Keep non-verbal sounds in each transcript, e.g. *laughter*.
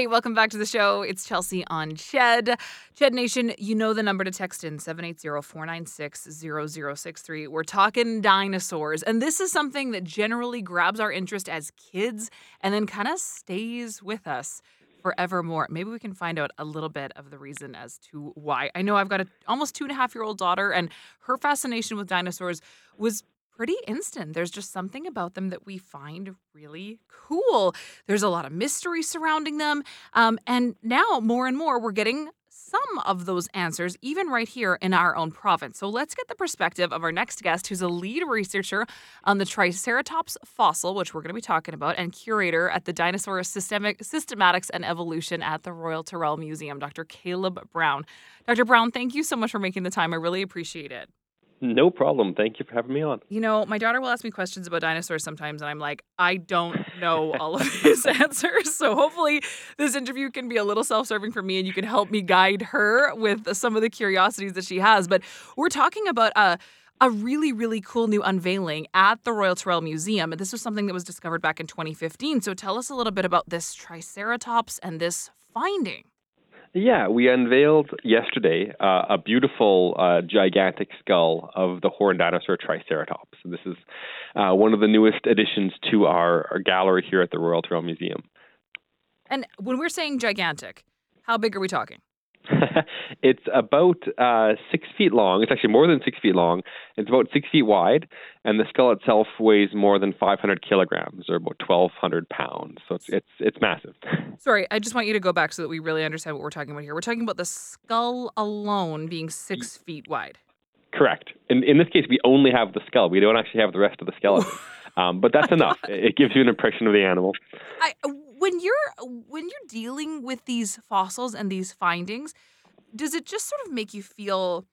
Hey, welcome back to the show. It's Chelsea on Ched. Ched Nation, you know the number to text in 780-496-0063. We're talking dinosaurs, and this is something that generally grabs our interest as kids and then kind of stays with us forevermore. Maybe we can find out a little bit of the reason as to why. I know I've got a almost two and a half year old daughter, and her fascination with dinosaurs was pretty instant. There's just something about them that we find really cool. There's a lot of mystery surrounding them. Um, and now, more and more, we're getting some of those answers, even right here in our own province. So let's get the perspective of our next guest, who's a lead researcher on the Triceratops fossil, which we're going to be talking about, and curator at the Dinosaur Systemic Systematics and Evolution at the Royal Tyrrell Museum, Dr. Caleb Brown. Dr. Brown, thank you so much for making the time. I really appreciate it. No problem. Thank you for having me on. You know, my daughter will ask me questions about dinosaurs sometimes, and I'm like, I don't know all of *laughs* these answers. So hopefully, this interview can be a little self serving for me, and you can help me guide her with some of the curiosities that she has. But we're talking about a a really, really cool new unveiling at the Royal Tyrrell Museum. And this was something that was discovered back in 2015. So tell us a little bit about this Triceratops and this finding. Yeah, we unveiled yesterday uh, a beautiful, uh, gigantic skull of the horned dinosaur Triceratops. And this is uh, one of the newest additions to our, our gallery here at the Royal Tyrrell Museum. And when we're saying gigantic, how big are we talking? *laughs* it's about uh, six feet long. It's actually more than six feet long. It's about six feet wide, and the skull itself weighs more than 500 kilograms, or about 1,200 pounds. So it's it's it's massive. *laughs* Sorry, I just want you to go back so that we really understand what we're talking about here. We're talking about the skull alone being six feet wide. Correct. In in this case, we only have the skull. We don't actually have the rest of the skeleton. *laughs* um, but that's enough. It gives you an impression of the animal. I, when you're when you're dealing with these fossils and these findings, does it just sort of make you feel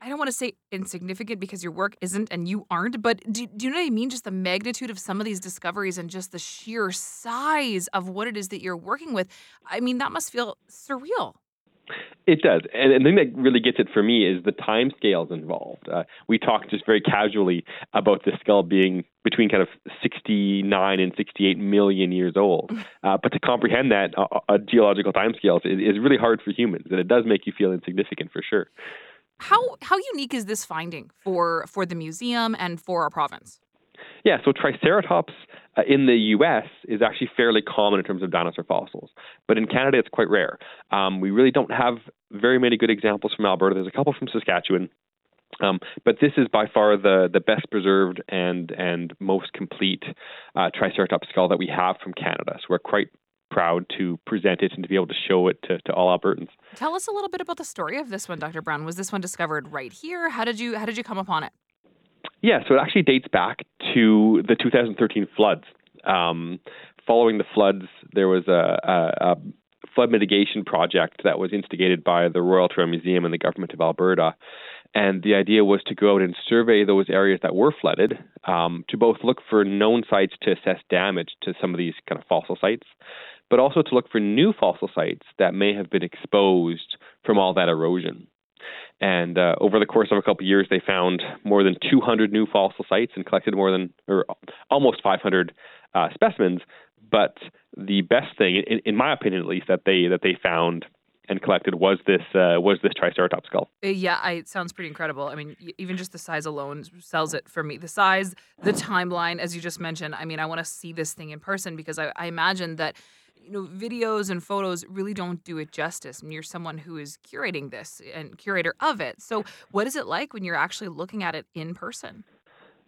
I don't want to say insignificant because your work isn't and you aren't, but do, do you know what I mean? Just the magnitude of some of these discoveries and just the sheer size of what it is that you're working with. I mean, that must feel surreal. It does, and the thing that really gets it for me is the time scales involved. Uh, we talked just very casually about the skull being between kind of 69 and 68 million years old, *laughs* uh, but to comprehend that uh, uh, geological time scales is, is really hard for humans, and it does make you feel insignificant for sure. How how unique is this finding for for the museum and for our province? Yeah, so Triceratops uh, in the U.S. is actually fairly common in terms of dinosaur fossils, but in Canada it's quite rare. Um, we really don't have very many good examples from Alberta. There's a couple from Saskatchewan. Um, but this is by far the, the best preserved and and most complete uh, Triceratops skull that we have from Canada. So we're quite proud to present it and to be able to show it to, to all Albertans. Tell us a little bit about the story of this one, Dr. Brown. Was this one discovered right here? How did you how did you come upon it? Yeah, so it actually dates back to the 2013 floods. Um, following the floods, there was a, a, a, flood mitigation project that was instigated by the Royal Tyrrell Museum and the government of Alberta. And the idea was to go out and survey those areas that were flooded um, to both look for known sites to assess damage to some of these kind of fossil sites, but also to look for new fossil sites that may have been exposed from all that erosion. And uh, over the course of a couple of years, they found more than 200 new fossil sites and collected more than, or almost 500 uh, specimens. But the best thing, in, in, my opinion at least, that they that they found and collected was this uh, was this Triceratops skull. Uh, yeah, I, it sounds pretty incredible. I mean, even just the size alone sells it for me. The size, the timeline, as you just mentioned. I mean, I want to see this thing in person because I, I imagine that you know, videos and photos really don't do it justice. And you're someone who is curating this and curator of it. So, what is it like when you're actually looking at it in person?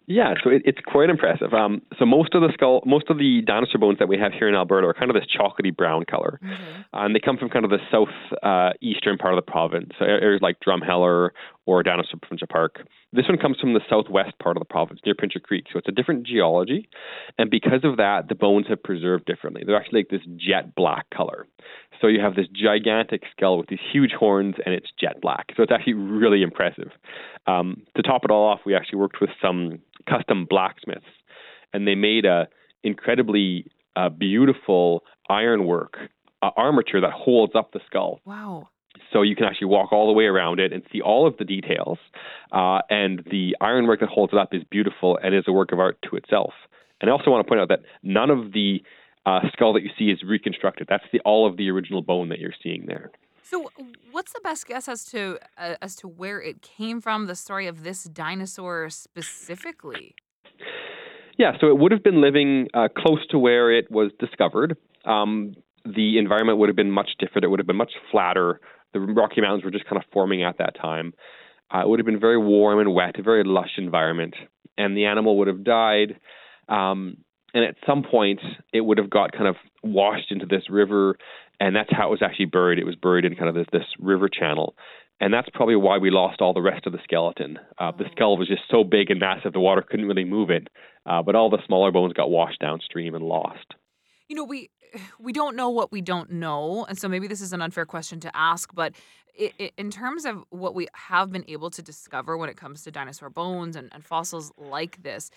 Yeah, so it, it's quite impressive. Um, so most of the skull, most of the dinosaur bones that we have here in Alberta are kind of this chocolatey brown color, mm-hmm. and they come from kind of the south uh, eastern part of the province, so areas like Drumheller or Dinosaur Provincial Park. This one comes from the southwest part of the province near Pincher Creek, so it's a different geology, and because of that, the bones have preserved differently. They're actually like this jet black color. So you have this gigantic skull with these huge horns, and it's jet black. So it's actually really impressive. Um, to top it all off, we actually worked with some custom blacksmiths, and they made a incredibly uh, beautiful ironwork uh, armature that holds up the skull. Wow. So you can actually walk all the way around it and see all of the details. Uh, and the ironwork that holds it up is beautiful and is a work of art to itself. And I also want to point out that none of the uh, skull that you see is reconstructed. That's the all of the original bone that you're seeing there. So, what's the best guess as to uh, as to where it came from? The story of this dinosaur specifically. Yeah, so it would have been living uh, close to where it was discovered. Um, the environment would have been much different. It would have been much flatter. The Rocky Mountains were just kind of forming at that time. Uh, it would have been very warm and wet, a very lush environment, and the animal would have died. Um, and at some point, it would have got kind of washed into this river, and that's how it was actually buried. It was buried in kind of this, this river channel, and that's probably why we lost all the rest of the skeleton. Uh, the skull was just so big and massive, the water couldn't really move it, uh, but all the smaller bones got washed downstream and lost. You know, we *sighs* we don't know what we don't know, and so maybe this is an unfair question to ask, but it, it, in terms of what we have been able to discover when it comes to dinosaur bones and, and fossils like this,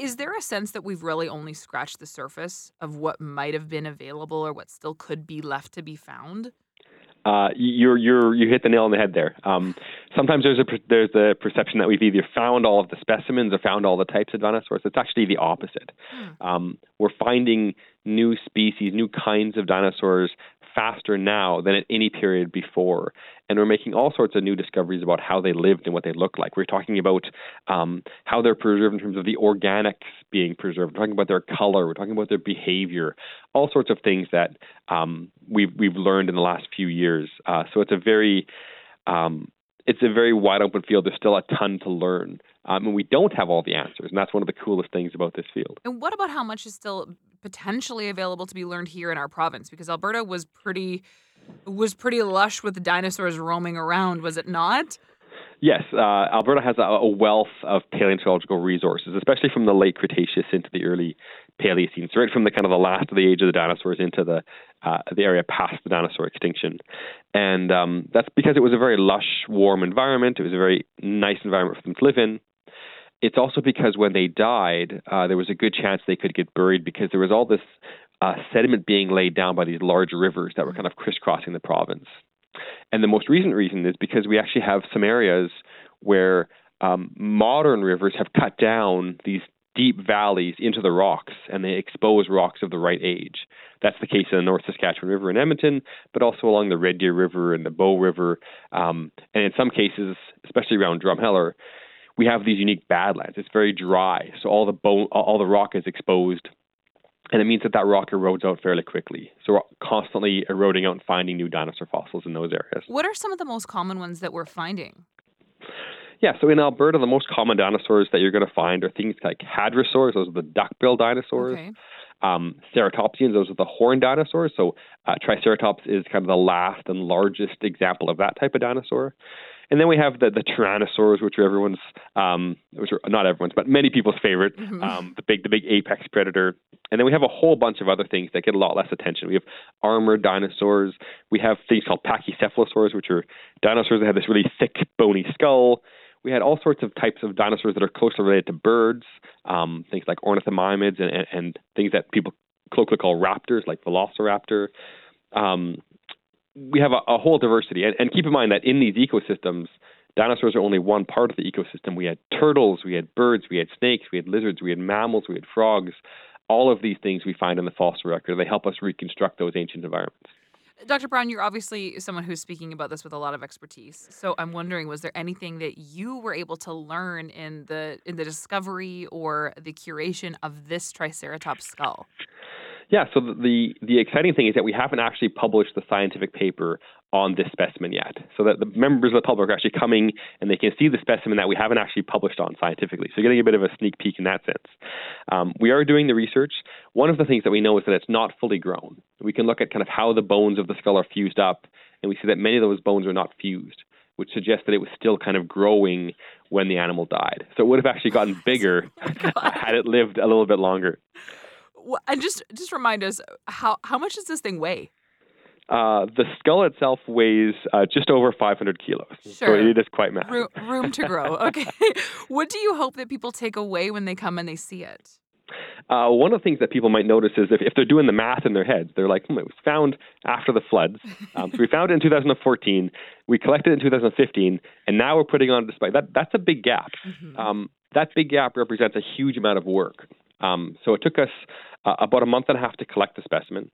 is there a sense that we've really only scratched the surface of what might have been available or what still could be left to be found? Uh, you're you're you hit the nail on the head there. Um, sometimes there's a there's a perception that we've either found all of the specimens or found all the types of dinosaurs. It's actually the opposite. Hmm. Um, we're finding new species, new kinds of dinosaurs faster now than at any period before. And we're making all sorts of new discoveries about how they lived and what they look like. We're talking about um, how they're preserved in terms of the organics being preserved. We're talking about their color. We're talking about their behavior. All sorts of things that um, we've we've learned in the last few years. Uh, so it's a very um, it's a very wide open field. There's still a ton to learn. Um, and we don't have all the answers. And that's one of the coolest things about this field. And what about how much is still potentially available to be learned here in our province? Because Alberta was pretty was pretty lush with dinosaurs roaming around, was it not? Yes, uh, Alberta has a, a, wealth of paleontological resources, especially from the late Cretaceous into the early Paleocene, so right from the kind of the last of the age of the dinosaurs into the uh, the area past the dinosaur extinction, and um, that's because it was a very lush, warm environment. It was a very nice environment for them to live in. It's also because when they died, uh, there was a good chance they could get buried because there was all this uh, sediment being laid down by these large rivers that were kind of crisscrossing the province. And the most recent reason is because we actually have some areas where um, modern rivers have cut down these deep valleys into the rocks and they expose rocks of the right age. That's the case in the North Saskatchewan River in Edmonton, but also along the Red Deer River and the Bow River. Um, and in some cases, especially around Drumheller, we have these unique badlands. It's very dry, so all the bone, all the rock is exposed and it means that that rock erodes out fairly quickly. So we're constantly eroding out and finding new dinosaur fossils in those areas. What are some of the most common ones that we're finding? Yeah, so in Alberta, the most common dinosaurs that you're going to find are things like hadrosaurs, those are the duckbill dinosaurs. Okay. Um, ceratopsians, those are the horned dinosaurs. So uh, Triceratops is kind of the last and largest example of that type of dinosaur. And then we have the, the tyrannosaurs, which are everyone's, um, which are not everyone's, but many people's favorite, mm-hmm. um, the big, the big apex predator. And then we have a whole bunch of other things that get a lot less attention. We have armored dinosaurs. We have things called pachycephalosaurs, which are dinosaurs that have this really thick, bony skull. We had all sorts of types of dinosaurs that are closely related to birds, um, things like ornithomimids and, and, and, things that people colloquially call raptors, like Velociraptor. Um, we have a, a whole diversity. And, and keep in mind that in these ecosystems, dinosaurs are only one part of the ecosystem. We had turtles, we had birds, we had snakes, we had lizards, we had mammals, we had frogs. All of these things we find in the fossil record. They help us reconstruct those ancient environments. Dr. Brown, you're obviously someone who's speaking about this with a lot of expertise. So I'm wondering, was there anything that you were able to learn in the in the discovery or the curation of this Triceratops skull? Yeah, so the the exciting thing is that we haven't actually published the scientific paper on this specimen yet. So that the members of the public are actually coming and they can see the specimen that we haven't actually published on scientifically. So getting a bit of a sneak peek in that sense. Um, we are doing the research. One of the things that we know is that it's not fully grown. We can look at kind of how the bones of the skull are fused up, and we see that many of those bones are not fused which suggests that it was still kind of growing when the animal died. So it would have actually gotten *laughs* bigger oh *laughs* had it lived a little bit longer and just just remind us how how much does this thing weigh? Uh, the skull itself weighs uh, just over 500 kilos, sure. so it is quite massive. Room, room to grow. *laughs* Okay. what do you hope that people take away when they come and they see it? Uh, one of the things that people might notice is if, if they're doing the math in their heads, they're like, hmm, it was found after the floods. *laughs* Um, so we found it in 2014, we collected it in 2015, and now we're putting on display. That, that's a big gap. Mm-hmm. Um, that big gap represents a huge amount of work. Um, so it took us uh, about a month and a half to collect the specimen.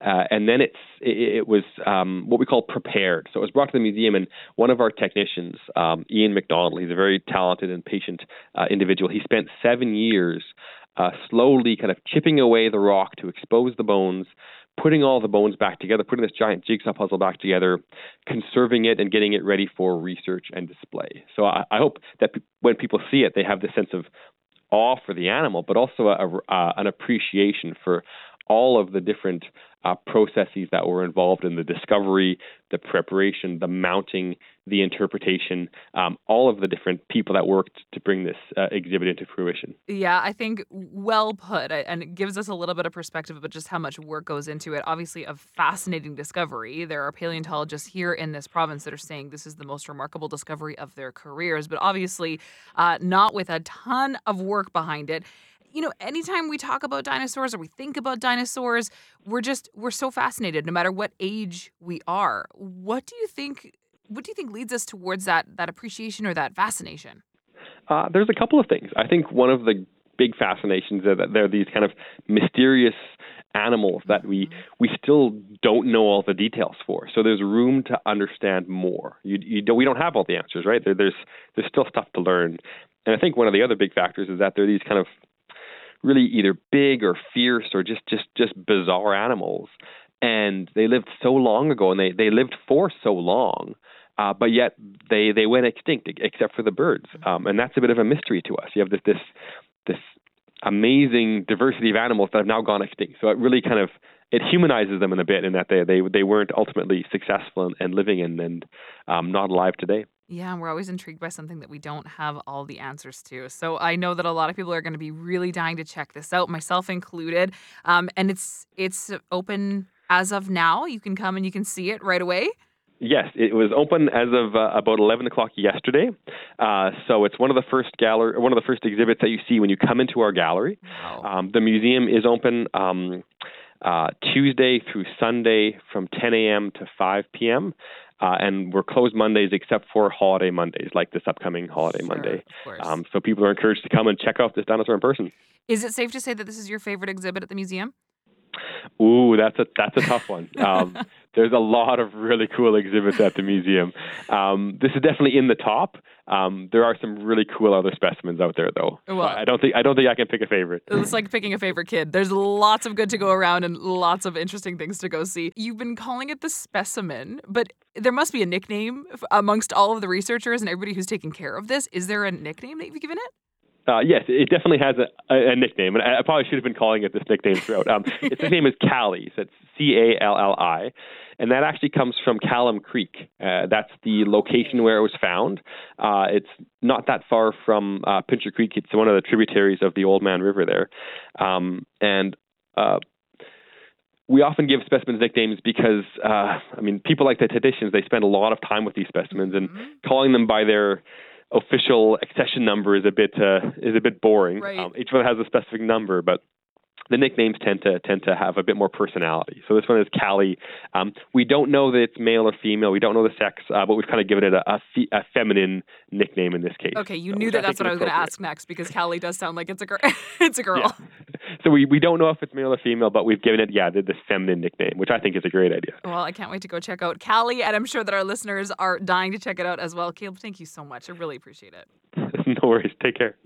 Uh, and then it's it, it was um, what we call prepared. So it was brought to the museum, and one of our technicians, um, Ian McDonald, he's a very talented and patient uh, individual. He spent seven years uh, slowly kind of chipping away the rock to expose the bones, putting all the bones back together, putting this giant jigsaw puzzle back together, conserving it, and getting it ready for research and display. So I, I hope that p- when people see it, they have this sense of awe for the animal, but also a, a, an appreciation for all of the different uh, processes that were involved in the discovery, the preparation, the mounting, the interpretation, um, all of the different people that worked to bring this uh, exhibit into fruition. Yeah, I think well put. And it gives us a little bit of perspective about just how much work goes into it. Obviously, a fascinating discovery. There are paleontologists here in this province that are saying this is the most remarkable discovery of their careers, but obviously uh, not with a ton of work behind it you know, anytime we talk about dinosaurs or we think about dinosaurs, we're just we're so fascinated no matter what age we are. What do you think what do you think leads us towards that that appreciation or that fascination? Uh, there's a couple of things. I think one of the big fascinations are that they're these kind of mysterious animals that we mm-hmm. we still don't know all the details for. So there's room to understand more. You, you don't, we don't have all the answers, right? There, there's there's still stuff to learn. And I think one of the other big factors is that they're these kind of really either big or fierce or just just just bizarre animals. And they lived so long ago and they they lived for so long uh, but yet they they went extinct except for the birds. Um, and that's a bit of a mystery to us. You have this this this amazing diversity of animals that have now gone extinct. So it really kind of it humanizes them in a bit in that they they they weren't ultimately successful and, living and and um, not alive today yeah, we're always intrigued by something that we don't have all the answers to. So I know that a lot of people are going to be really dying to check this out, myself included. Um, and it's it's open as of now. You can come and you can see it right away. Yes, it was open as of uh, about 11 o'clock yesterday. Uh, so it's one of the first gallery, one of the first exhibits that you see when you come into our gallery. Wow. Um, the museum is open um, uh, Tuesday through Sunday from 10 a.m. to 5 p.m. Uh, and we're closed Mondays except for holiday Mondays, like this upcoming holiday sure, Monday. Um, so people are encouraged to come and check out this dinosaur in person. Is it safe to say that this is your favorite exhibit at the museum? Ooh, that's a that's a tough one. Um, *laughs* there's a lot of really cool exhibits at the museum. Um, this is definitely in the top. Um, there are some really cool other specimens out there, though. Well, I don't think I don't think I can pick a favorite. It's like picking a favorite kid. There's lots of good to go around and lots of interesting things to go see. You've been calling it the specimen, but there must be a nickname amongst all of the researchers and everybody who's taking care of this. Is there a nickname that you've given it? Uh, yes, it definitely has a, a, a, nickname, and I probably should have been calling it this nickname throughout. Um, *laughs* its name is Callie, so it's C A L L I, and that actually comes from Callum Creek. Uh, that's the location where it was found. Uh, it's not that far from uh, Pincher Creek. It's one of the tributaries of the Oldman River there, um, and uh, we often give specimens nicknames because, uh, I mean, people like the technicians, they spend a lot of time with these specimens, and mm-hmm. calling them by their official accession number is a bit uh, is a bit boring. Right. Um, each one has a specific number, but the nicknames tend to tend to have a bit more personality. So this one is Callie. Um, we don't know that it's male or female. We don't know the sex, uh, but we've kind of given it a, a, fe- a, feminine nickname in this case. Okay, you so, knew that. That's what I was going to ask next because Callie does sound like it's a girl. *laughs* it's a girl. Yeah. *laughs* So we, we don't know if it's male or female, but we've given it yeah the, the feminine nickname, which I think is a great idea. Well, I can't wait to go check out Callie, and I'm sure that our listeners are dying to check it out as well. Caleb, thank you so much. I really appreciate it. *laughs* no worries. Take care.